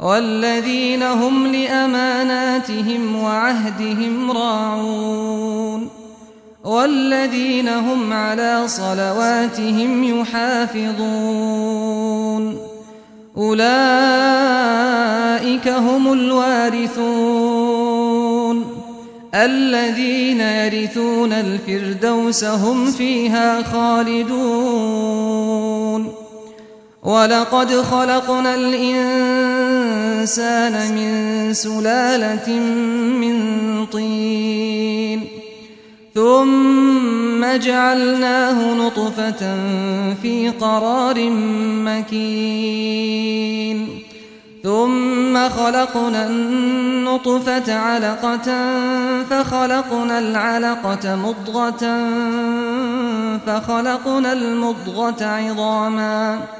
والذين هم لأماناتهم وعهدهم راعون والذين هم على صلواتهم يحافظون أولئك هم الوارثون الذين يرثون الفردوس هم فيها خالدون ولقد خلقنا الإنسان من سلالة من طين. ثم جعلناه نطفة في قرار مكين. ثم خلقنا النطفة علقة فخلقنا العلقة مضغة فخلقنا المضغة عظاماً.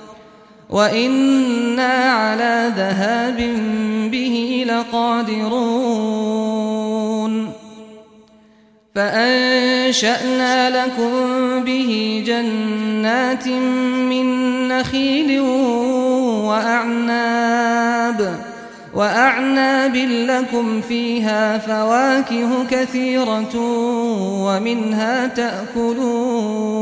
وإنا على ذهاب به لقادرون فأنشأنا لكم به جنات من نخيل وأعناب وأعناب لكم فيها فواكه كثيرة ومنها تأكلون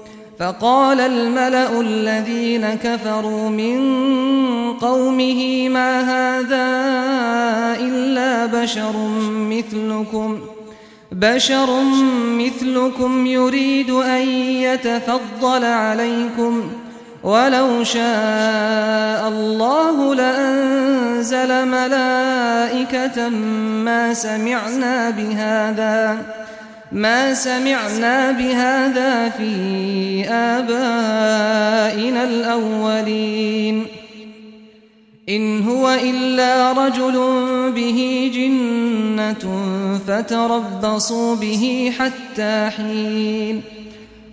فقال الملأ الذين كفروا من قومه ما هذا إلا بشر مثلكم بشر مثلكم يريد أن يتفضل عليكم ولو شاء الله لأنزل ملائكة ما سمعنا بهذا ما سمعنا بهذا في آبائنا الأولين. إن هو إلا رجل به جنة فتربصوا به حتى حين.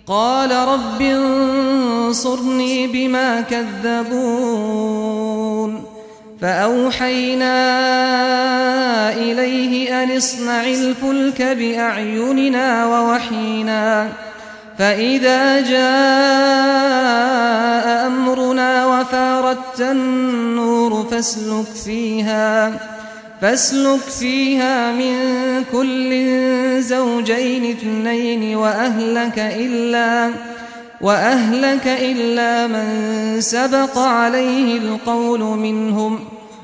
قال رب انصرني بما كذبون. فأوحينا إليه أن اصنع الفلك بأعيننا ووحينا فإذا جاء أمرنا وفاردت النور فاسلك فيها فاسلك فيها من كل زوجين اثنين وأهلك إلا وأهلك إلا من سبق عليه القول منهم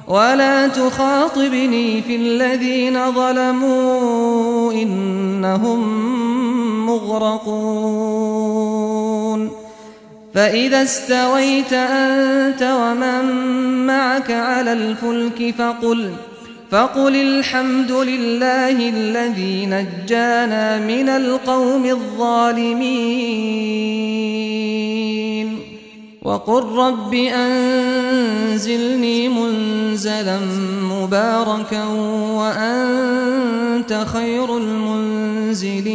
ولا تخاطبني في الذين ظلموا إنهم مغرقون. فإذا استويت أنت ومن معك على الفلك فقل فقل الحمد لله الذي نجانا من القوم الظالمين. وقل رب أنزلني منزلا مباركا وأنت خير المنزلين.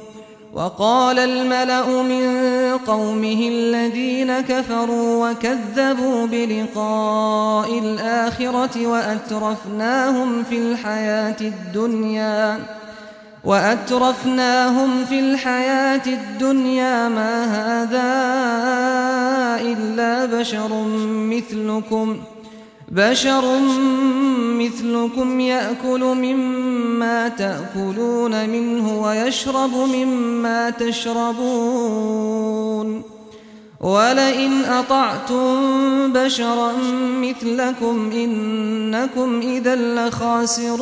وقال الملأ من قومه الذين كفروا وكذبوا بلقاء الآخرة وأترفناهم في الحياة الدنيا وأترفناهم في الحياة الدنيا ما هذا إلا بشر مثلكم ۖ بشر مثلكم يأكل مما تأكلون منه ويشرب مما تشربون. ولئن أطعتم بشرا مثلكم إنكم إذا لخاسرون.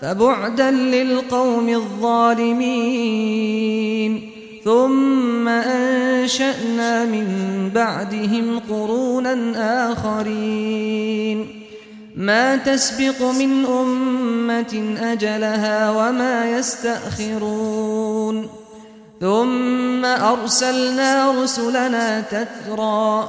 فبعدا للقوم الظالمين. ثم أنشأنا من بعدهم قرونا آخرين. ما تسبق من أمة أجلها وما يستأخرون. ثم أرسلنا رسلنا تترى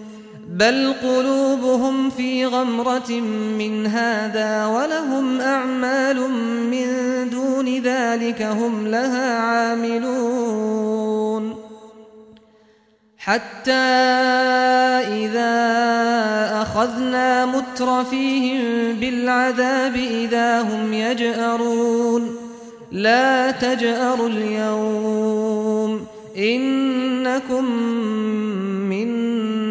بل قلوبهم في غمرة من هذا ولهم أعمال من دون ذلك هم لها عاملون. حتى إذا أخذنا مترفيهم بالعذاب إذا هم يجأرون. لا تجأروا اليوم إنكم منا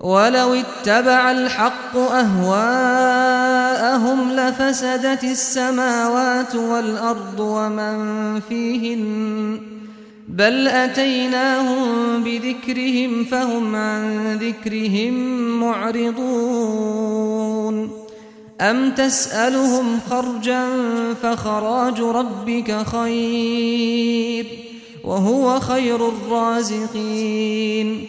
ولو اتبع الحق أهواءهم لفسدت السماوات والأرض ومن فيهن بل أتيناهم بذكرهم فهم عن ذكرهم معرضون أم تسألهم خرجا فخراج ربك خير وهو خير الرازقين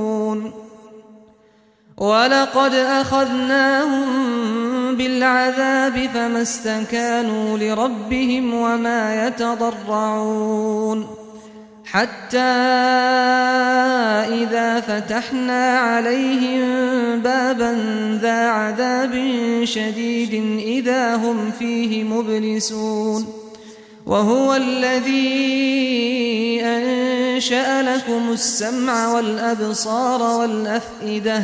ولقد أخذناهم بالعذاب فما استكانوا لربهم وما يتضرعون حتى إذا فتحنا عليهم بابا ذا عذاب شديد إذا هم فيه مبلسون وهو الذي أنشأ لكم السمع والأبصار والأفئدة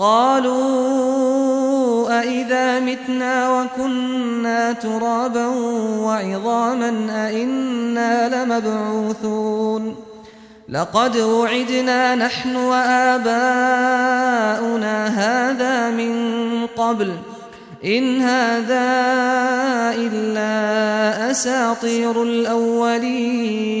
قالوا أئذا متنا وكنا ترابا وعظاما أئنا لمبعوثون لقد وعدنا نحن وآباؤنا هذا من قبل إن هذا إلا أساطير الأولين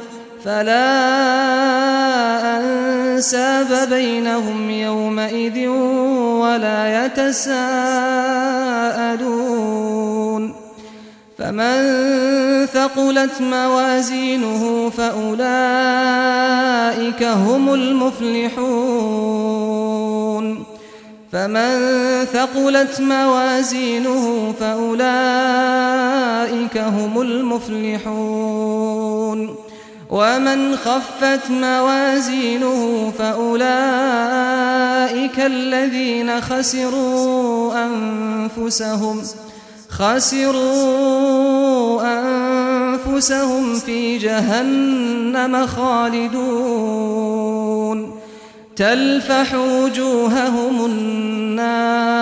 فلا أنساب بينهم يومئذ ولا يتساءلون. فمن ثقلت موازينه فأولئك هم المفلحون. فمن ثقلت موازينه فأولئك هم المفلحون. ومن خفت موازينه فأولئك الذين خسروا أنفسهم خسروا أنفسهم في جهنم خالدون تلفح وجوههم النار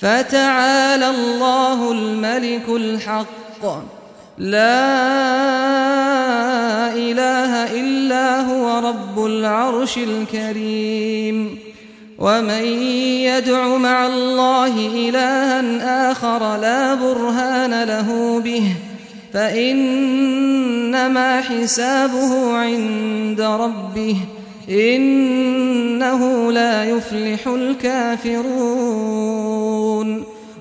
فتعالى الله الملك الحق. لا إله إلا هو رب العرش الكريم. ومن يدع مع الله إلها آخر لا برهان له به. فإنما حسابه عند ربه. إنه لا يفلح الكافرون.